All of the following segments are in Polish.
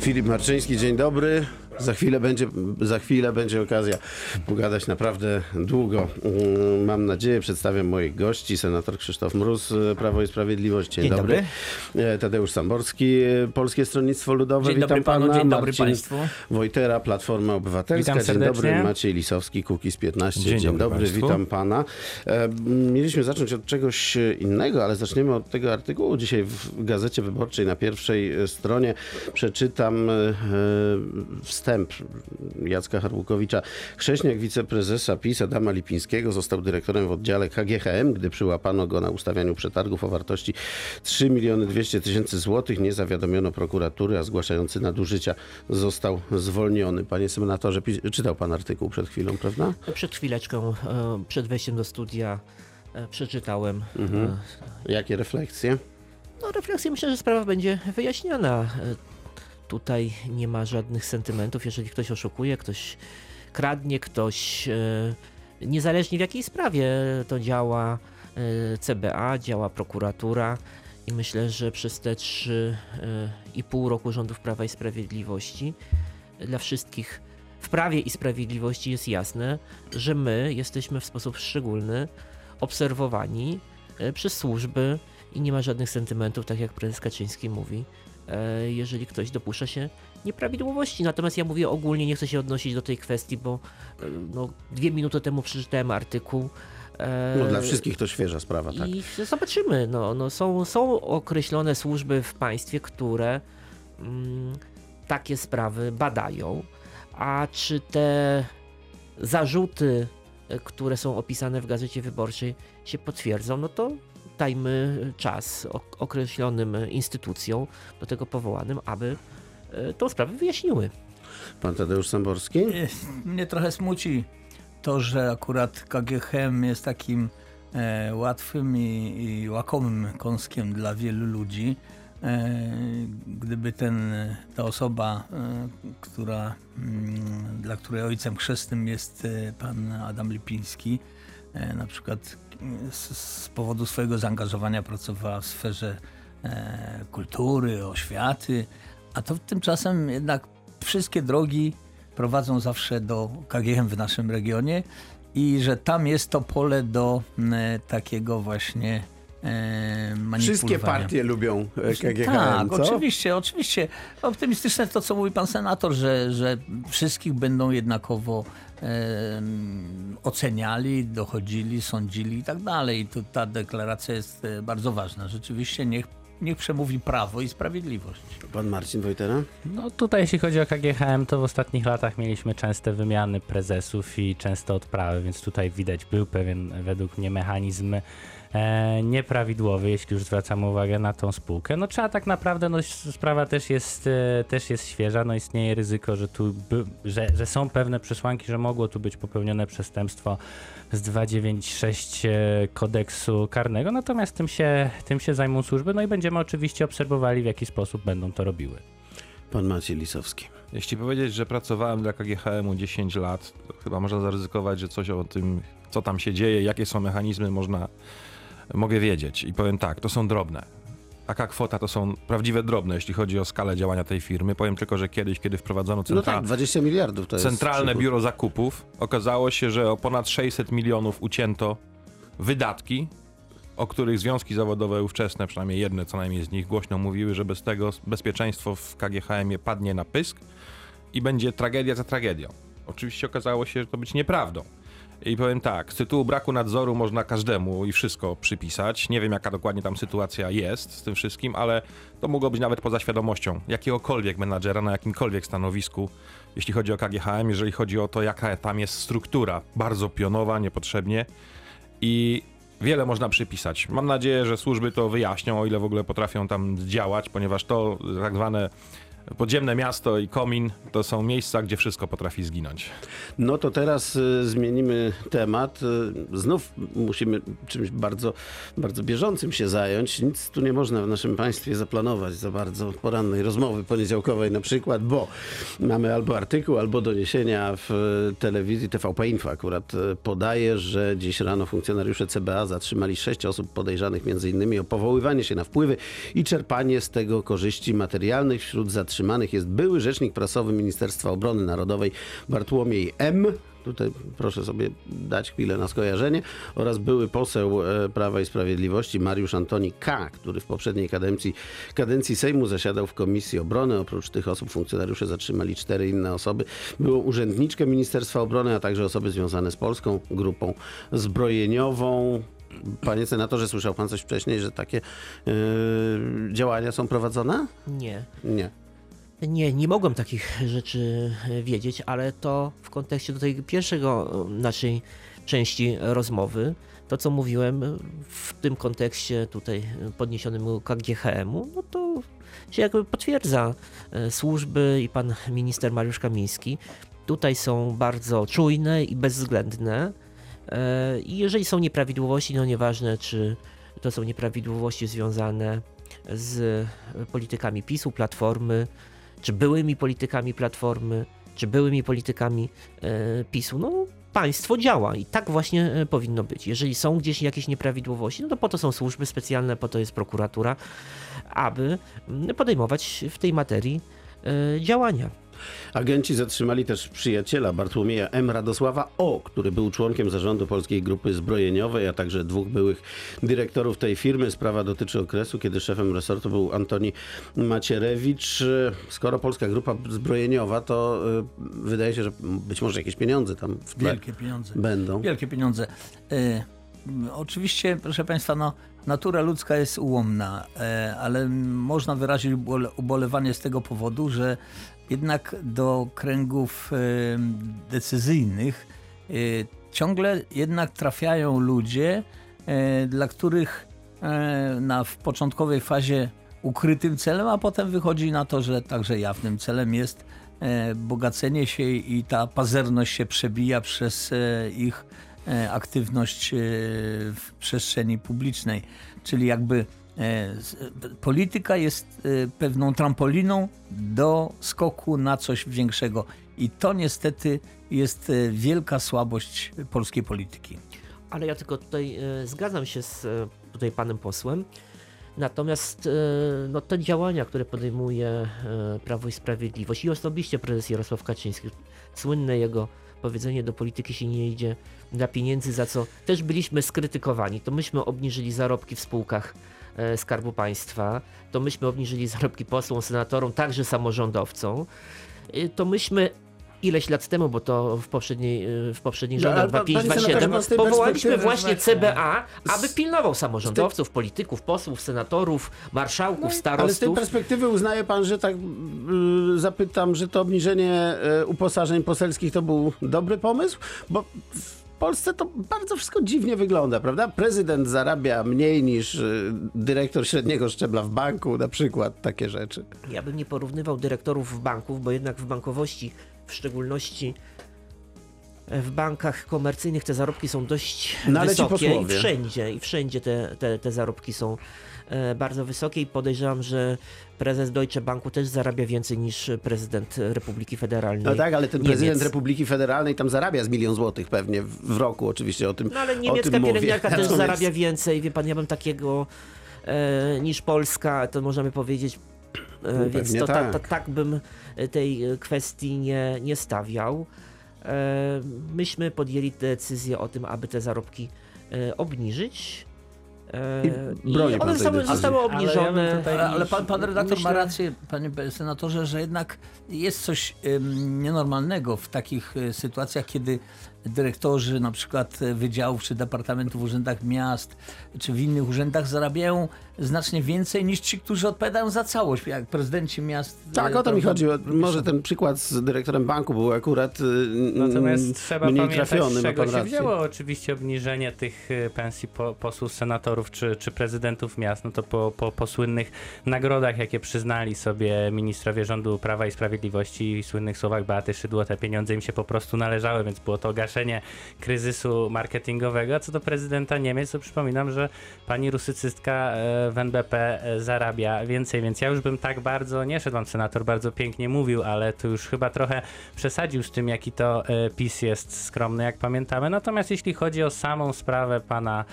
Filip Marczyński, dzień dobry. Za chwilę, będzie, za chwilę będzie okazja pogadać naprawdę długo. Mm, Mam nadzieję, przedstawiam moich gości. Senator Krzysztof Mróz, e, Prawo i Sprawiedliwość. Dzień, Dzień dobry. E, Tadeusz Samborski, e, Polskie Stronnictwo Ludowe. Dzień Witam dobry panu, pana. dzień dobry Marcin państwu. Wojtera, Platforma Obywatelska. Witam dzień dobry. serdecznie. Maciej Lisowski, Kukiz 15. Dzień Dzień, dobry dobry, witam pana. Mieliśmy zacząć od czegoś innego, ale zaczniemy od tego artykułu. Dzisiaj w Gazecie Wyborczej na pierwszej stronie przeczytam e, wstęp Jacka Harłukowicza. Chrześniak wiceprezesa PiS Adama Lipińskiego został dyrektorem w oddziale KGHM, gdy przyłapano go na ustawianiu przetargów o wartości 3 miliony 200 tysięcy złotych. Nie zawiadomiono prokuratury, a zgłaszający nadużycia został zwolniony. Panie senatorze, czytał pan artykuł przed chwilą, prawda? Przed chwileczką, e, przed wejściem do studia e, przeczytałem. e, Jakie refleksje? No refleksję myślę, że sprawa będzie wyjaśniona. Tutaj nie ma żadnych sentymentów. Jeżeli ktoś oszukuje, ktoś kradnie, ktoś e, niezależnie w jakiej sprawie to działa e, CBA, działa prokuratura i myślę, że przez te trzy e, i pół roku rządów Prawa i Sprawiedliwości dla wszystkich w Prawie i Sprawiedliwości jest jasne, że my jesteśmy w sposób szczególny obserwowani przez służby i nie ma żadnych sentymentów, tak jak prezes Kaczyński mówi, jeżeli ktoś dopuszcza się nieprawidłowości. Natomiast ja mówię ogólnie, nie chcę się odnosić do tej kwestii, bo e, no, dwie minuty temu przeczytałem artykuł. e, No, dla wszystkich to świeża sprawa, tak. i zobaczymy. No, no są, są określone służby w państwie, które mm, takie sprawy badają. A czy te zarzuty, e, które są opisane w gazecie wyborczej, się potwierdzą, no to dajmy czas ok- określonym instytucjom do tego powołanym, aby e, tą sprawę wyjaśniły. Pan Tadeusz Samborski? E, Mnie trochę smuci to, że akurat KGHM jest takim e, łatwym i, i łakomym kąskiem dla wielu ludzi. E, gdyby ten, ta osoba, e, która, mm, dla której ojcem chrzestnym jest e, pan Adam Lipiński, na przykład e, z, powodu swojego zaangażowania pracowała w sferze e, kultury, oświaty, a to tymczasem jednak wszystkie drogi prowadzą zawsze do KGHM w naszym regionie i że tam jest to pole do m, takiego właśnie e, manipulowania. Wszystkie partie lubią e, KGHM, Tak, co? oczywiście, oczywiście. Optymistyczne to, co mówi pan senator, że, że wszystkich będą jednakowo oceniali, dochodzili, sądzili i tak dalej. I tu ta deklaracja jest e, bardzo ważna. Rzeczywiście niech, niech przemówi prawo i sprawiedliwość. Pan Marcin Wojtera? No tutaj jeśli chodzi o KGHM, to w ostatnich latach mieliśmy częste wymiany prezesów i częste odprawy, więc tutaj widać był pewien według mnie mechanizm e, nieprawidłowy, jeśli już zwracamy uwagę na tą spółkę. No trzeba tak naprawdę, no sprawa też jest, e, też jest świeża, no istnieje ryzyko, że tu, by, że, że są pewne przesłanki, że mogło tu być popełnione przestępstwo z 296 e, kodeksu karnego, natomiast tym się, tym się zajmą służby, no i będziemy oczywiście obserwowali, w jaki sposób będą to robiły. Pan Maciej Lisowski. Jeśli powiedzieć, że pracowałem dla KGHM-u 10 lat, to chyba można zaryzykować, że coś o tym, co tam się dzieje, jakie są mechanizmy, można, mogę wiedzieć. I powiem tak, to są drobne. Taka kwota to są prawdziwe drobne, jeśli chodzi o skalę działania tej firmy. Powiem tylko, że kiedyś, kiedy wprowadzono No centra... tak, 20 miliardów to. Centralne. Biuro Zakupów. Okazało się, że o ponad 600 milionów ucięto wydatki, o których związki zawodowe ówczesne, przynajmniej jedne co najmniej z nich, głośno mówiły, że bez tego bezpieczeństwo w KGHM padnie na pysk i będzie tragedia za tragedią. Oczywiście okazało się, że to być nieprawdą. I powiem tak, z tytułu braku nadzoru można każdemu i wszystko przypisać. Nie wiem, jaka dokładnie tam sytuacja jest z tym wszystkim, ale to mogło być nawet poza świadomością jakiegokolwiek menadżera na jakimkolwiek stanowisku, jeśli chodzi o KGHM, jeżeli chodzi o to, jaka tam jest struktura. Bardzo pionowa, niepotrzebnie. I wiele można przypisać. Mam nadzieję, że służby to wyjaśnią, o ile w ogóle potrafią tam działać, ponieważ to tak zwane podziemne miasto i komin to są miejsca, gdzie wszystko potrafi zginąć. No to teraz y, zmienimy temat. Y, znów musimy czymś bardzo, bardzo bieżącym się zająć. Nic tu nie można w naszym państwie zaplanować za bardzo porannej rozmowy poniedziałkowej na przykład, bo mamy albo artykuł, albo doniesienia w y, telewizji TVP Info akurat podaje, że dziś rano funkcjonariusze CBA zatrzymali sześć osób podejrzanych m.in. o powoływanie się na wpływy i czerpanie z tego korzyści materialnych. Wśród zatrzymanych zatrzymanych jest były rzecznik prasowy Ministerstwa Obrony Narodowej Bartłomiej M. Tutaj proszę sobie dać chwilę na skojarzenie. Oraz były poseł e, Prawa i Sprawiedliwości Mariusz Antoni K., który w poprzedniej kadencji, kadencji Sejmu zasiadał w Komisji Obrony. Oprócz tych osób funkcjonariusze zatrzymali cztery inne osoby. Było urzędniczkę Ministerstwa Obrony, a także osoby związane z polską grupą zbrojeniową. Panie senatorze, słyszał pan coś wcześniej, że takie e, działania są prowadzone? Nie. Nie. Nie, nie mogłem takich rzeczy e, wiedzieć, ale to w kontekście do tej pierwszego e, naszej części rozmowy, to co mówiłem e, w tym kontekście tutaj podniesionym KGHM-u, no to się jakby potwierdza. Służby i pan minister Mariusz Kamiński tutaj są bardzo czujne i bezwzględne. I jeżeli są nieprawidłowości, no nieważne czy to są nieprawidłowości związane z politykami PiSu, Platformy, czy byłymi politykami Platformy, czy byłymi politykami e, PiSu, no państwo działa i tak właśnie e, powinno być. Jeżeli są gdzieś jakieś nieprawidłowości, no to po to są służby specjalne, po to jest prokuratura, aby podejmować w tej materii e, działania. Agenci zatrzymali też przyjaciela Bartłomieja M. Radosława O., który był członkiem zarządu Polskiej Grupy Zbrojeniowej, a także dwóch byłych dyrektorów tej firmy. Sprawa dotyczy okresu, kiedy szefem resortu był Antoni Macierewicz. Skoro Polska Grupa Zbrojeniowa, to y, wydaje się, że być może jakieś pieniądze tam w tle Wielkie pieniądze. będą. Wielkie pieniądze. M, oczywiście, proszę Państwa, no, natura ludzka jest ułomna, e, ale można wyrazić ubole, ubolewanie z tego powodu, że jednak do kręgów e, decyzyjnych e, ciągle jednak trafiają ludzie, dla których na, w początkowej fazie ukrytym celem, a potem wychodzi na to, że także jawnym celem jest bogacenie się i ta pazerność się przebija przez ich aktywność e, w przestrzeni publicznej. Czyli jakby e, polityka jest e, pewną trampoliną do skoku na coś większego. I to niestety jest e, wielka słabość polskiej polityki. Ale ja tylko tutaj e, zgadzam się z e, tutaj panem posłem. Natomiast e, no, te działania, które podejmuje e, Prawo i Sprawiedliwość i osobiście prezes Jarosław Kaczyński, słynne jego powiedzenie do polityki się nie idzie dla pieniędzy, za co też byliśmy skrytykowani. To myśmy obniżyli zarobki w spółkach e, Skarbu Państwa, to myśmy obniżyli zarobki posłom, senatorom, także samorządowcom. E, To myśmy ileś lat temu, bo to w poprzedniej, e, w poprzednich No, rządach senatorze, 2527, pan z tej powołaliśmy właśnie CBA, aby pilnował samorządowców, polityków, posłów, senatorów, marszałków, Ale z tej starostów. perspektywy uznaje pan, że tak y, zapytam, że to obniżenie uposażeń poselskich to był dobry pomysł? Bo Polsce to bardzo wszystko dziwnie wygląda, prawda? Prezydent zarabia mniej niż y, dyrektor średniego szczebla w banku, na przykład takie rzeczy. Ja bym nie porównywał dyrektorów banków, bo jednak w bankowości, w szczególności w bankach komercyjnych te zarobki są dość No, wysokie i wszędzie, i wszędzie te, te, te zarobki są e, bardzo wysokie i podejrzewam, że prezes Deutsche Banku też zarabia więcej niż prezydent Republiki Federalnej. No tak, ale ten Niemiec. prezydent Republiki Federalnej tam zarabia z milion złotych pewnie w roku, oczywiście o tym No ale niemiecka pielęgniarka też zarabia więcej, wie pan, ja bym takiego e, niż Polska, to możemy powiedzieć, e, No, więc to tak. tak. Ta, tak bym tej kwestii nie, nie stawiał. E, myśmy podjęli decyzję o tym, aby te zarobki e, obniżyć. E, I broni one zostały, zostały Ale ja bym obniżone. Ale, ale pan, pan redaktor Myślę- ma rację, panie senatorze, że jednak jest coś ym, nienormalnego w takich sytuacjach, kiedy dyrektorzy na przykład wydziałów czy departamentów w urzędach miast czy w innych urzędach zarabiają znacznie więcej niż ci, którzy odpowiadają za całość, jak prezydenci miast. Tak, y, o to mi chodzi. Może ten przykład z dyrektorem banku był akurat n- Natomiast trzeba mniej pamiętać, trafiony, z czego się wzięło oczywiście obniżenie tych y, pensji po, posłów, senatorów czy, czy prezydentów miast. No to po, po, po słynnych nagrodach, jakie przyznali sobie ministrowie rządu Prawa i Sprawiedliwości i słynnych słowach Beaty Szydło, te pieniądze im się po prostu należały, więc było to gaszenie kryzysu marketingowego. Co do prezydenta Niemiec, to przypominam, że pani rusycystka e, w NBP e, zarabia więcej, więc ja już bym tak bardzo nie szedł. Pan senator bardzo pięknie mówił, ale tu już chyba trochę przesadził z tym, jaki to e, PiS jest skromny, jak pamiętamy. Natomiast jeśli chodzi o samą sprawę pana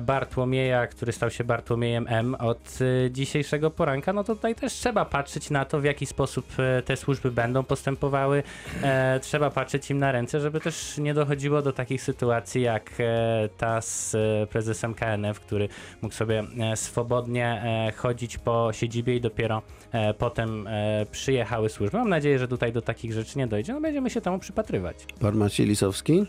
Bartłomieja, który stał się Bartłomiejem M od e, dzisiejszego poranka, no to tutaj też trzeba patrzeć na to, w jaki sposób e, te służby będą postępowały. E, trzeba patrzeć im na ręce, żeby też nie dochodziło do takich sytuacji jak e, ta z e, prezesem KNF, który mógł sobie e, swobodnie e, chodzić po siedzibie i dopiero e, potem e, przyjechały służby. Mam nadzieję, że tutaj do takich rzeczy nie dojdzie. No będziemy się temu przypatrywać. Pan Maciej Lisowski?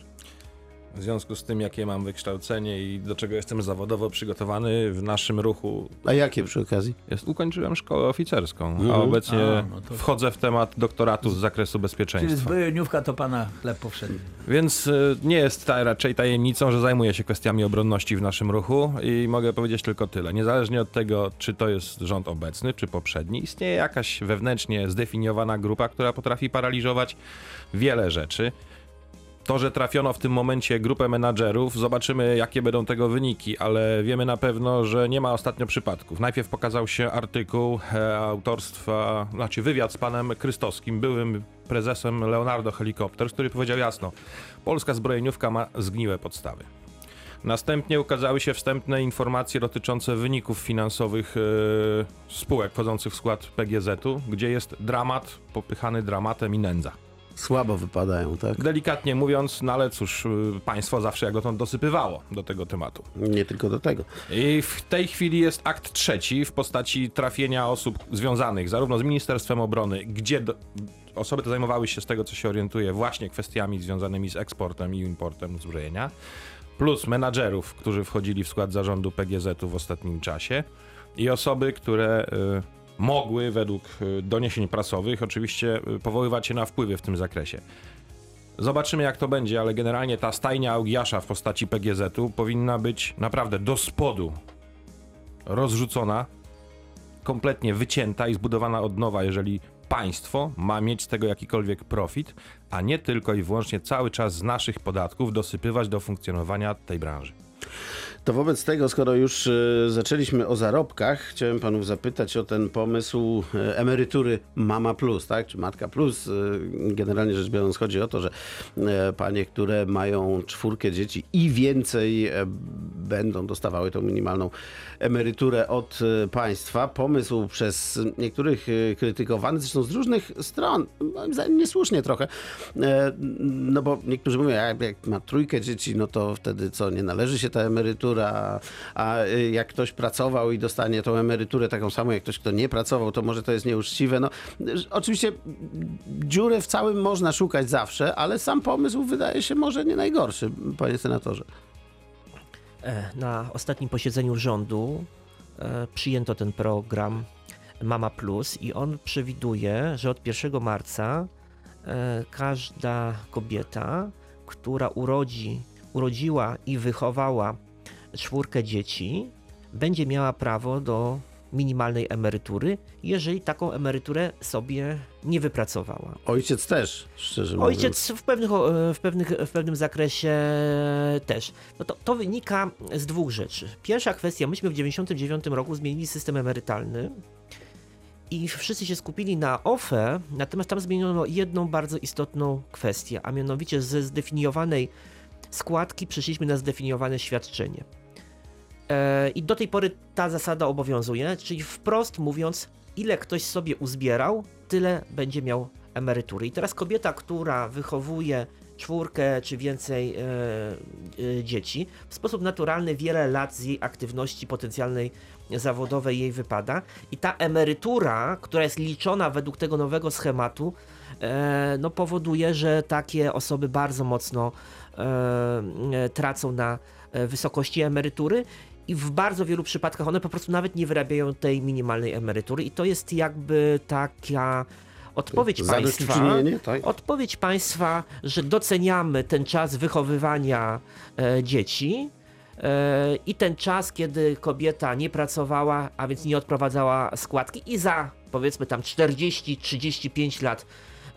W związku z tym, jakie mam wykształcenie i do czego jestem zawodowo przygotowany, w naszym ruchu A jakie przy okazji? jest, ukończyłem szkołę oficerską, Mhm. a obecnie A, no to- wchodzę w temat doktoratu z zakresu Czyli bezpieczeństwa. zbrojeniówka to pana chleb powszedni. Więc y, nie jest ta raczej tajemnicą, że zajmuję się kwestiami obronności w naszym ruchu i mogę powiedzieć tylko tyle. Niezależnie od tego, czy to jest rząd obecny, czy poprzedni, istnieje jakaś wewnętrznie zdefiniowana grupa, która potrafi paraliżować wiele rzeczy. To, że trafiono w tym momencie grupę menadżerów, zobaczymy jakie będą tego wyniki, ale wiemy na pewno, że nie ma ostatnio przypadków. Najpierw pokazał się artykuł e, autorstwa, znaczy wywiad z panem Krystowskim, byłym prezesem Leonardo Helicopters, który powiedział jasno, polska zbrojeniówka ma zgniłe podstawy. Następnie ukazały się wstępne informacje dotyczące wyników finansowych e, spółek wchodzących w skład PGZ-u, gdzie jest dramat popychany dramatem i nędza. Słabo wypadają, tak? Delikatnie mówiąc, no ale cóż, y, państwo zawsze jak dotąd dosypywało do tego tematu. Nie tylko do tego. I w tej chwili jest akt trzeci w postaci trafienia osób związanych zarówno z Ministerstwem Obrony, gdzie do, osoby te zajmowały się z tego, co się orientuje, właśnie kwestiami związanymi z eksportem i importem uzbrojenia, plus menadżerów, którzy wchodzili w skład zarządu PGZ-u w ostatnim czasie i osoby, które y, mogły według y, doniesień prasowych oczywiście y, powoływać się na wpływy w tym zakresie. Zobaczymy jak to będzie, ale generalnie ta stajnia Augiasza w postaci PGZ-u powinna być naprawdę do spodu rozrzucona, kompletnie wycięta i zbudowana od nowa, jeżeli państwo ma mieć z tego jakikolwiek profit, a nie tylko i wyłącznie cały czas z naszych podatków dosypywać do funkcjonowania tej branży. To wobec tego, skoro już e, zaczęliśmy o zarobkach, chciałem panów zapytać o ten pomysł e, emerytury Mama Plus, tak? Czy Matka Plus. E, Generalnie rzecz biorąc chodzi o to, że panie, które mają czwórkę dzieci i więcej będą dostawały tą minimalną emeryturę od państwa. Pomysł przez niektórych krytykowany, zresztą z różnych stron, moim zdaniem niesłusznie trochę, no bo niektórzy mówią, jak ma trójkę dzieci, no to wtedy co, nie należy się ta emerytura, a, a y, jak ktoś pracował i dostanie tą emeryturę taką samą jak ktoś, kto nie pracował, to może to jest nieuczciwe. No, ż- oczywiście dziurę w całym można szukać zawsze, ale sam pomysł wydaje się może nie najgorszy, panie senatorze. E, Na ostatnim posiedzeniu rządu e, przyjęto ten program Mama Plus i on przewiduje, że od 1 marca e, każda kobieta, która urodzi, urodziła i wychowała czwórkę dzieci, będzie miała prawo do minimalnej emerytury, jeżeli taką emeryturę sobie nie wypracowała. Ojciec też, szczerze mówiąc. Ojciec w, pewnych, o- w, pewnych, w pewnym zakresie też. No to, to wynika z dwóch rzeczy. Pierwsza kwestia, myśmy w 1999 roku zmienili system emerytalny i wszyscy się skupili na OFE, natomiast tam zmieniono jedną bardzo istotną kwestię, a mianowicie ze zdefiniowanej składki przeszliśmy na zdefiniowane świadczenie. E, I do tej pory ta zasada obowiązuje, czyli wprost mówiąc, ile ktoś sobie uzbierał, tyle będzie miał emerytury. I teraz kobieta, która wychowuje czwórkę czy więcej e, e, dzieci, w sposób naturalny wiele lat z jej aktywności potencjalnej zawodowej jej wypada i ta emerytura, która jest liczona według tego nowego schematu, no powoduje, że takie osoby bardzo mocno tracą na wysokości emerytury i w bardzo wielu przypadkach one po prostu nawet nie wyrabiają tej minimalnej emerytury i to jest jakby taka odpowiedź państwa. Tak? Odpowiedź państwa, że doceniamy ten czas wychowywania e, dzieci e, i ten czas, kiedy kobieta nie pracowała, a więc nie odprowadzała składki i za powiedzmy tam 40-35 lat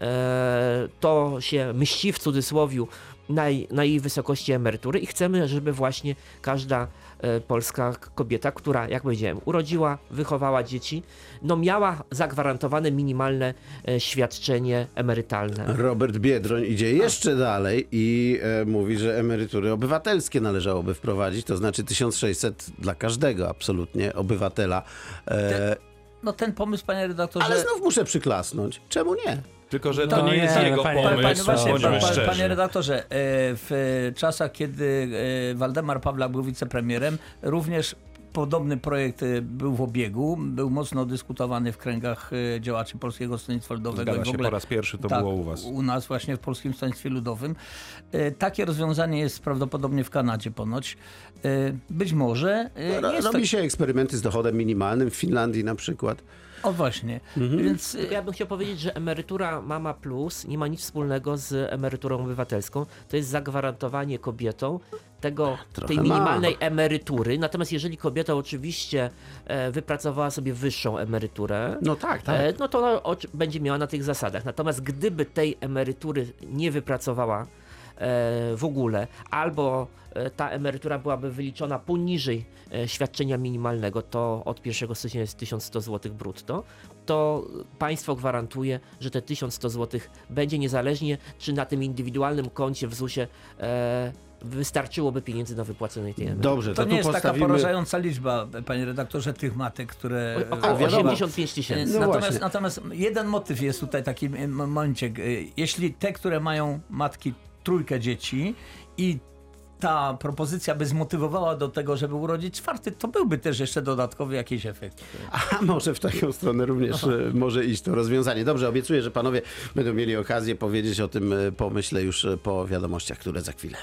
e, to się mści w cudzysłowiu na, jej- na jej wysokości emerytury i chcemy, żeby właśnie każda e, polska kobieta, która, jak powiedziałem, urodziła, wychowała dzieci, no miała zagwarantowane minimalne e, świadczenie emerytalne. Robert Biedroń idzie jeszcze dalej i e, mówi, że emerytury obywatelskie należałoby wprowadzić, to znaczy 1600 dla każdego absolutnie obywatela. E, No ten pomysł, panie redaktorze... ale znów muszę przyklasnąć. Czemu nie? Tylko, że No to nie nie, jest no, jego panie- pomysł, Panie, właśnie, bądźmy pa, pa, szczerzy. panie redaktorze, e, w czasach, kiedy e, Waldemar Pawlak był wicepremierem, również podobny projekt e, był w obiegu, był mocno dyskutowany w kręgach działaczy Polskiego Stronnictwa Ludowego Zgadza się, ogóle po raz pierwszy to tak, było u was. U nas właśnie w Polskim Stronnictwie Ludowym. Takie rozwiązanie jest prawdopodobnie w Kanadzie ponoć. Być może jest Robi tak... się eksperymenty z dochodem minimalnym w Finlandii na przykład. O właśnie. Mhm. Więc Tylko ja bym chciał powiedzieć, że emerytura Mama Plus nie ma nic wspólnego z emeryturą obywatelską. To jest zagwarantowanie kobietom tego, Trochę tej ma. minimalnej emerytury. Natomiast jeżeli kobieta oczywiście e, wypracowała sobie wyższą emeryturę, No tak, tak. e, no to będzie miała na tych zasadach. Natomiast gdyby tej emerytury nie wypracowała w ogóle, albo e, ta emerytura byłaby wyliczona poniżej e, świadczenia minimalnego, to od 1 stycznia jest 1100 zł brutto, to państwo gwarantuje, że te 1100 zł będzie niezależnie, czy na tym indywidualnym koncie w ZUS-ie e, wystarczyłoby pieniędzy na wypłacenie tej emerytury. Dobrze, to, to nie tu jest taka postawimy... porażająca liczba, panie redaktorze, tych matek, które... O- Około A, wiadomo. 85 tysięcy. No natomiast, natomiast jeden motyw jest tutaj taki m- momencie. Jeśli te, które mają matki trójkę dzieci i ta propozycja by zmotywowała do tego, żeby urodzić czwarty, to byłby też jeszcze dodatkowy jakiś efekt. A może w taką stronę również e, może iść to rozwiązanie. Dobrze, obiecuję, że panowie będą mieli okazję powiedzieć o tym e, pomyśle już e, po wiadomościach, które za chwilę.